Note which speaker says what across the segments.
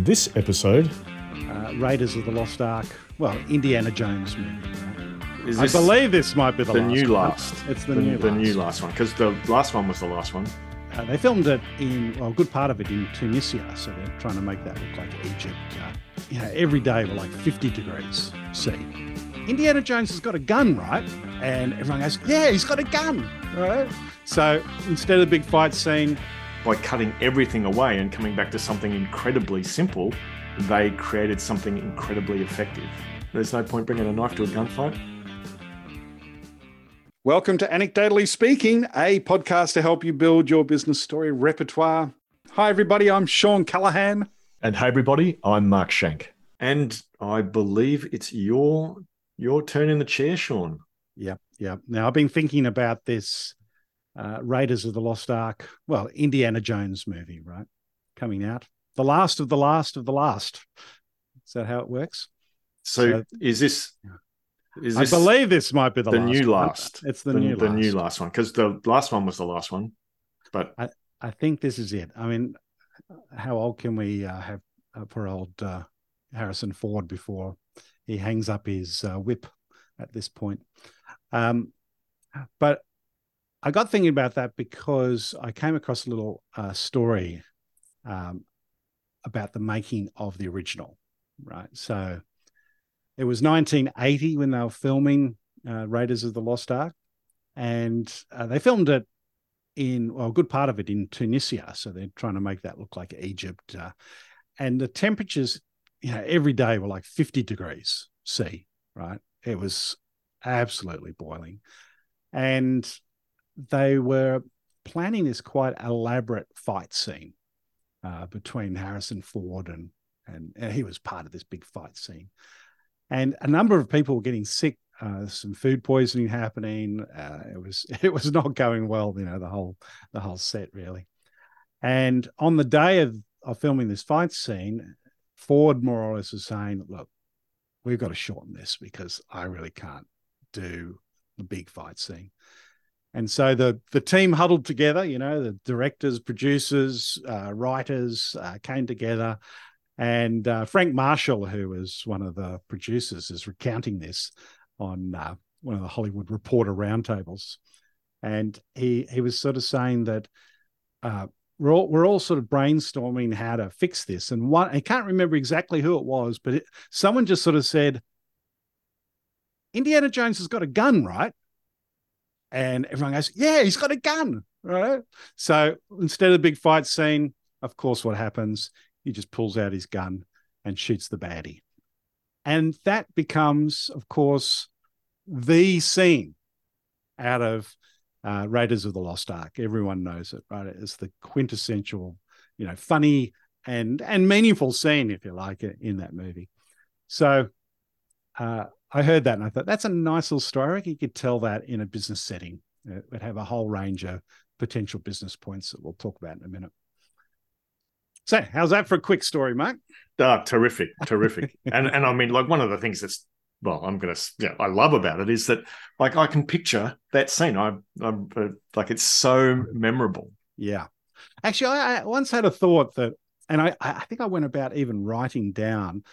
Speaker 1: On this episode,
Speaker 2: uh, Raiders of the Lost Ark. Well, Indiana Jones movie. right?
Speaker 3: Is
Speaker 2: I believe this might be the,
Speaker 3: the
Speaker 2: last
Speaker 3: new
Speaker 2: one.
Speaker 3: last?
Speaker 2: It's the,
Speaker 3: the,
Speaker 2: new
Speaker 3: the
Speaker 2: last.
Speaker 3: new last one because the last one was the last one.
Speaker 2: Uh, they filmed it in, well, a good part of it in Tunisia, so they're trying to make that look like Egypt. Uh, you know, every day we're like 50 degrees C. Indiana Jones has got a gun, right? And everyone goes, yeah, he's got a gun, right? So instead of the big fight scene,
Speaker 3: By cutting everything away and coming back to something incredibly simple, they created something incredibly effective. There's no point bringing a knife to a gunfight.
Speaker 2: Welcome to Anecdotally Speaking, a podcast to help you build your business story repertoire. Hi, everybody. I'm Shawn Callahan.
Speaker 1: and hey everybody, I'm Mark Schenk.
Speaker 3: And I believe it's your your turn in the chair, Shawn.
Speaker 2: Yep, yep. Now, I've been thinking about this uh, Raiders of the Lost Ark, well, Indiana Jones movie, right? Coming out. The last of the last of the last. Is that how it works?
Speaker 3: So
Speaker 2: So-
Speaker 3: is this is this
Speaker 2: I believe this might be the,
Speaker 3: the
Speaker 2: last
Speaker 3: new
Speaker 2: one.
Speaker 3: last?
Speaker 2: It's the,
Speaker 3: the,
Speaker 2: new
Speaker 3: the
Speaker 2: last.
Speaker 3: new last one because the last one was the last one. But
Speaker 2: I think this is it. I mean, how old can we uh, have uh, poor old uh, Harrison Ford before he hangs up his uh, whip at this point? Um, but I got thinking about that because I came across a little uh, story um, about the making of the original, right? So it was 1980 when they were filming uh, Raiders of the Lost Ark, and uh, they filmed it in well, a good part of it in Tunisia. So they're trying to make that look like Egypt. Uh, and the temperatures, you know, every day were like 50 degrees C, right? It was absolutely boiling. And they were planning this quite elaborate fight scene uh, between Harrison Ford and, and and he was part of this big fight scene. And a number of people were getting sick uh, some food poisoning happening. Uh, it was it was not going well, you know, the whole the whole set really. And on the day of, of filming this fight scene, Ford more or less was saying, "Look, we've got to shorten this because I really can't do the big fight scene." And so the the team huddled together. You know, the directors, producers, uh, writers uh, came together. And uh, Frank Marshall, who was one of the producers, is recounting this on uh, one of the Hollywood Reporter roundtables, and he he was sort of saying that uh, we're all we're all sort of brainstorming how to fix this, and one I can't remember exactly who it was, but it, someone just sort of said, "Indiana Jones has got a gun, right?" And everyone goes, "Yeah, he's got a gun, right?" So instead of the big fight scene, of course, what happens? He just pulls out his gun and shoots the baddie. And that becomes, of course, the scene out of uh, Raiders of the Lost Ark. Everyone knows it, right? It's the quintessential, you know, funny and and meaningful scene, if you like, it, in that movie. So uh, I heard that and I thought that's a nice little story. I reckon you could tell that in a business setting. It would have a whole range of potential business points that we'll talk about in a minute. So, how's that for a quick story, Mark?
Speaker 3: Ah, terrific, terrific. and and I mean, like one of the things that's well, I'm gonna yeah, I love about it is that like I can picture that scene. I I'm uh, like it's so memorable.
Speaker 2: Yeah. Actually, I, I once had a thought that, and I, I think I went about even writing down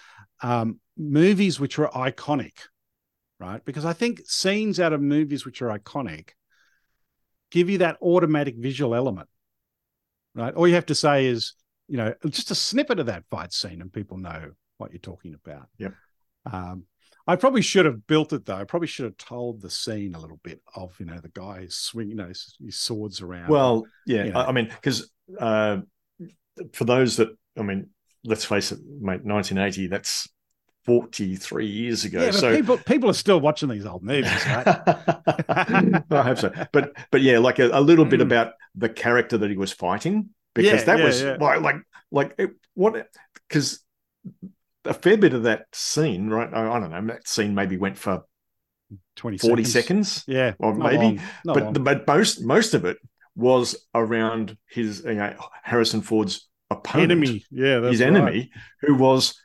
Speaker 2: um, movies which are iconic, right? Because I think scenes out of movies which are iconic give you that automatic visual element, right? All you have to say is, you know, just a snippet of that fight scene and people know what you're talking about.
Speaker 3: Yep.
Speaker 2: Um, I probably should have built it though. I probably should have told the scene a little bit of, you know, the guy swinging, you know, his, his swords around.
Speaker 3: Well, yeah,
Speaker 2: you know.
Speaker 3: I, I mean, because uh, for those that I mean, let's face it, mate, 1980. That's 43 years ago.
Speaker 2: yeah, but
Speaker 3: so
Speaker 2: people people are still watching these old movies, right?
Speaker 3: I hope so. But but yeah, like a, a little bit
Speaker 2: Mm.
Speaker 3: about the character that he was fighting because
Speaker 2: Yeah,
Speaker 3: that
Speaker 2: yeah,
Speaker 3: was like like like it, what because a fair bit of that scene, right? I, I don't know. That scene maybe went for
Speaker 2: 20
Speaker 3: 40 seconds,
Speaker 2: Yeah.
Speaker 3: or maybe, but the, but most most of it was around his you know, Harrison Ford's opponent,
Speaker 2: enemy. Yeah,
Speaker 3: his
Speaker 2: right.
Speaker 3: enemy, who was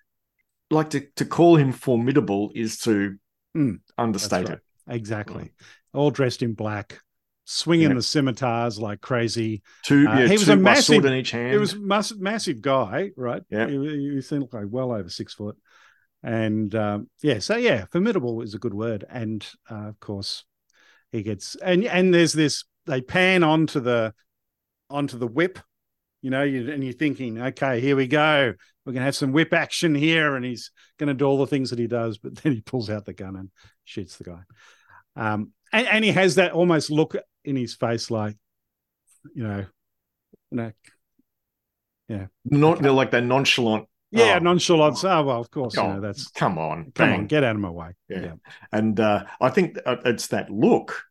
Speaker 3: like to to call him formidable is to
Speaker 2: Mm,
Speaker 3: understate
Speaker 2: right.
Speaker 3: it.
Speaker 2: Exactly. All dressed in black, swinging
Speaker 3: Yeah.
Speaker 2: the scimitars like crazy.
Speaker 3: Two,
Speaker 2: Uh,
Speaker 3: yeah,
Speaker 2: he was a massive-
Speaker 3: in each hand.
Speaker 2: It was mass, massive guy, right?
Speaker 3: Yeah.
Speaker 2: he, he seemed like well over six foot, and um, yeah, so yeah, formidable is a good word. And uh, of course, he gets and and there's this they pan onto the onto the whip, you know, you, and you're thinking, okay, here we go, we're gonna have some whip action here, and he's gonna do all the things that he does, but then he pulls out the gun and shoots the guy. Um, and, and he has that almost look in his face, like, you know, you know, yeah,
Speaker 3: not they're like that nonchalant.
Speaker 2: Yeah,
Speaker 3: Oh.
Speaker 2: nonchalance. Oh well, of course. You know, that's
Speaker 3: Come on,
Speaker 2: come
Speaker 3: bang.
Speaker 2: on, get out of my way.
Speaker 3: Yeah. And uh, I think it's that look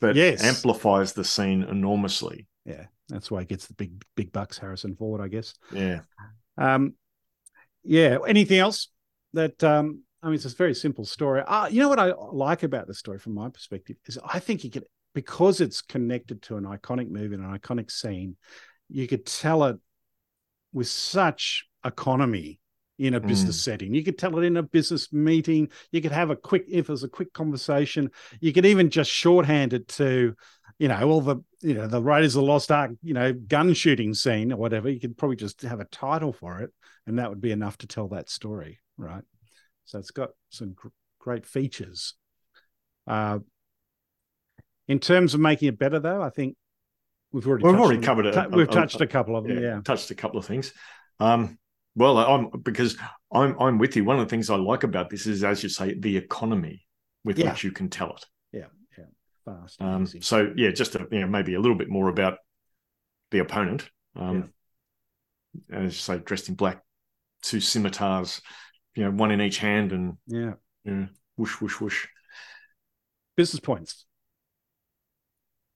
Speaker 3: that
Speaker 2: Yes.
Speaker 3: amplifies the scene enormously.
Speaker 2: Yeah, that's why he gets the big big bucks, Harrison Ford, I guess.
Speaker 3: Yeah.
Speaker 2: Um, yeah. Anything else that um, I mean, it's a very simple story. Uh, you know what I like about the story from my perspective is I think you could because it's connected to an iconic movie and an iconic scene, you could tell it with such economy in a business setting. You could tell it in a business meeting. You could have a quick, if there's a quick conversation, you could even just shorthand it to, you know, all the, you know, the Raiders of the Lost Ark, you know, gun shooting scene or whatever. You could probably just have a title for it, and that would be enough to tell that story, right? So it's got some gr- great features. Uh, in terms of making it better, though, I think we've already
Speaker 3: We've
Speaker 2: touched
Speaker 3: already covered it.
Speaker 2: tou- we've
Speaker 3: Uh,
Speaker 2: touched a couple of them,
Speaker 3: yeah,
Speaker 2: yeah.
Speaker 3: touched a couple of things. Um, well, I'm because I'm I'm with you. One of the things I like about this is, as you say, the economy with
Speaker 2: Yeah.
Speaker 3: which you can tell it.
Speaker 2: Fast,
Speaker 3: Um, so yeah, just to, you know, maybe a little bit more about the opponent. Um, As you say, dressed in black, two scimitars, you know, one in each hand, and
Speaker 2: yeah,
Speaker 3: you know, whoosh, whoosh, whoosh.
Speaker 2: business points.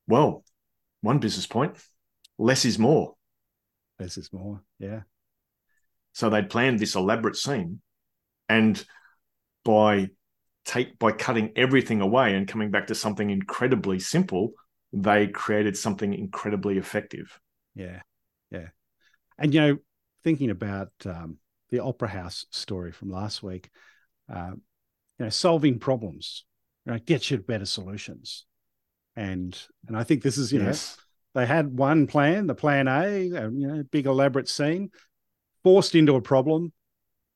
Speaker 3: Well, one business point: less is more.
Speaker 2: This is more, yeah,
Speaker 3: So they'd planned this elaborate scene, and by take by cutting everything away and coming back to something incredibly simple, they created something incredibly effective.
Speaker 2: yeah, yeah. And you know, thinking about um, the Opera House story from last week, uh, you know, solving problems, right, gets you better solutions. And and I think this is you know they had one plan, the plan A, you know, big elaborate scene, forced into a problem.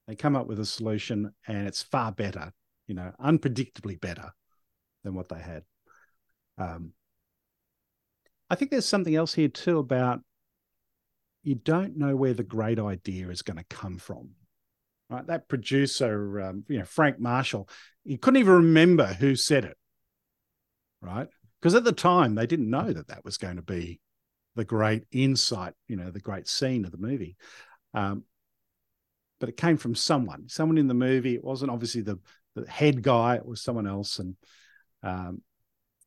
Speaker 2: They come up with a solution, and it's far better, you know, unpredictably better than what they had. Um, I think there's something else here too about you don't know where the great idea is going to come from. Right, that producer, um, you know, Frank Marshall, he couldn't even remember who said it. Right, because at the time they didn't know that that was going to be the great insight, you know, the great scene of the movie. Um, but it came from someone, someone in the movie. It wasn't obviously the, the head guy; it was someone else, and um,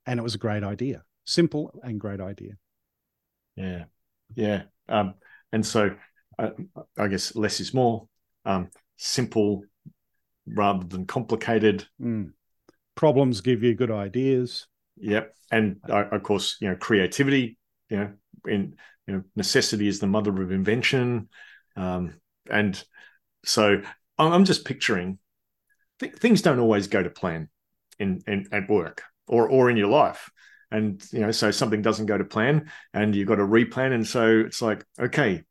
Speaker 2: and it was a great idea, simple and great idea.
Speaker 3: Yeah, yeah. Um, and so uh, I guess less is more. Um, simple rather than complicated.
Speaker 2: Mm. Problems give you good ideas.
Speaker 3: Yep. And uh, of course, you know, creativity. You know, in you know, necessity is the mother of invention. Um, and so I'm I'm just picturing th- things don't always go to plan in, in at work or or in your life. And you know, so something doesn't go to plan, and you've got to replan. And so it's like, okay,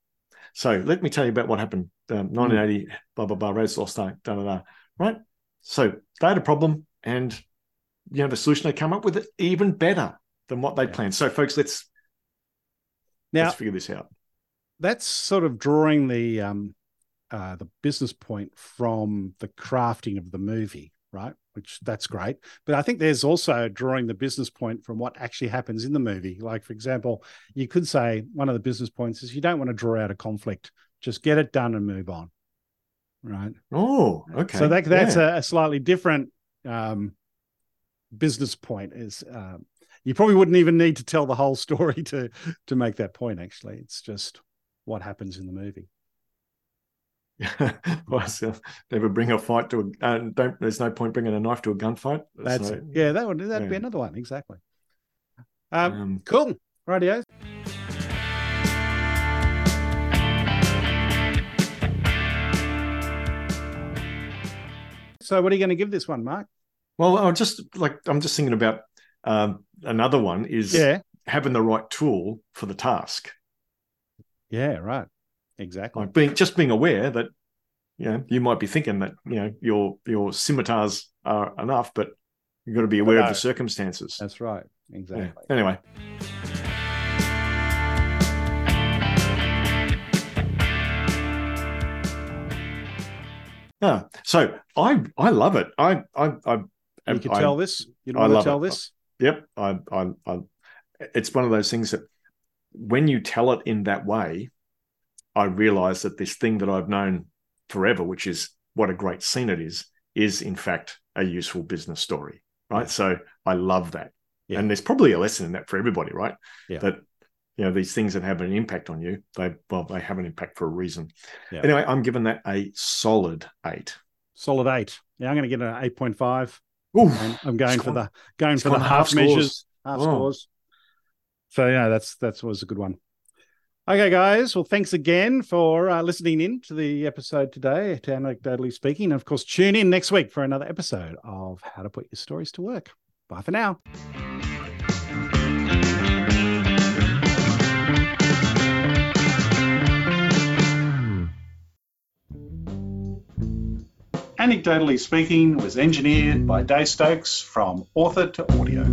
Speaker 3: so let me tell you about what happened. Um, 1980, blah blah blah. Raiders lost da da da. Right. So they had a problem, and you know the solution they come up with it even better than what they
Speaker 2: Yeah.
Speaker 3: planned. So, folks, let's
Speaker 2: Now
Speaker 3: let's figure this out.
Speaker 2: that's sort of drawing the um, uh, the business point from the crafting of the movie, right? Which that's great, but I think there's also drawing the business point from what actually happens in the movie. Like, for example, you could say one of the business points is you don't want to draw out a conflict; just get it done and move on, right?
Speaker 3: Oh, okay.
Speaker 2: So that that's
Speaker 3: Yeah.
Speaker 2: a, a slightly different um, business point. Is um, you probably wouldn't even need to tell the whole story to to make that point. Actually, it's just what happens in the movie.
Speaker 3: so never bring a fight to a uh, don't. There's no point bringing a knife to a gunfight.
Speaker 2: That's
Speaker 3: So,
Speaker 2: it. Yeah, that would that'd be another one exactly. Um,
Speaker 3: Um,
Speaker 2: cool. Radio. So, what are you going to give this one, Mark?
Speaker 3: well, I'm just like I'm just thinking about Um, another one is
Speaker 2: Yeah.
Speaker 3: having the right tool for the task.
Speaker 2: Yeah. Right. Exactly.
Speaker 3: Like being just being aware that you know you might be thinking that you know your your scimitars are enough, but you've got to be aware of the circumstances.
Speaker 2: That's right.
Speaker 3: Yeah.
Speaker 2: Exactly.
Speaker 3: Anyway. Yeah. So I I love it. I I I
Speaker 2: You can
Speaker 3: I-
Speaker 2: tell this. You
Speaker 3: I
Speaker 2: don't want to tell
Speaker 3: it.
Speaker 2: this.
Speaker 3: Yep. I, I, I, it's one of those things that when you tell it in that way, I realize that this thing that I've known forever, which is what a great scene it is, is in fact a useful business story. Right.
Speaker 2: Yeah.
Speaker 3: So I love that.
Speaker 2: Yeah.
Speaker 3: And there's probably a lesson in that for everybody, right?
Speaker 2: Yeah.
Speaker 3: That, you know, these things that have an impact on you, they, well, they have an impact for a reason. Anyway, I'm giving that a solid eight.
Speaker 2: Solid eight. Yeah, I'm going to get an eight point five. I'm going for the going for the half,
Speaker 3: half
Speaker 2: measures, half
Speaker 3: Oh.
Speaker 2: scores. So yeah, that's that was a good one. Okay, guys. Well, thanks again for uh, listening in to the episode today, to anecdotally speaking. And of course, tune in next week for another episode of How to Put Your Stories to Work. Bye for now. Anecdotally Speaking was engineered by Dave Stokes from Author to Audio.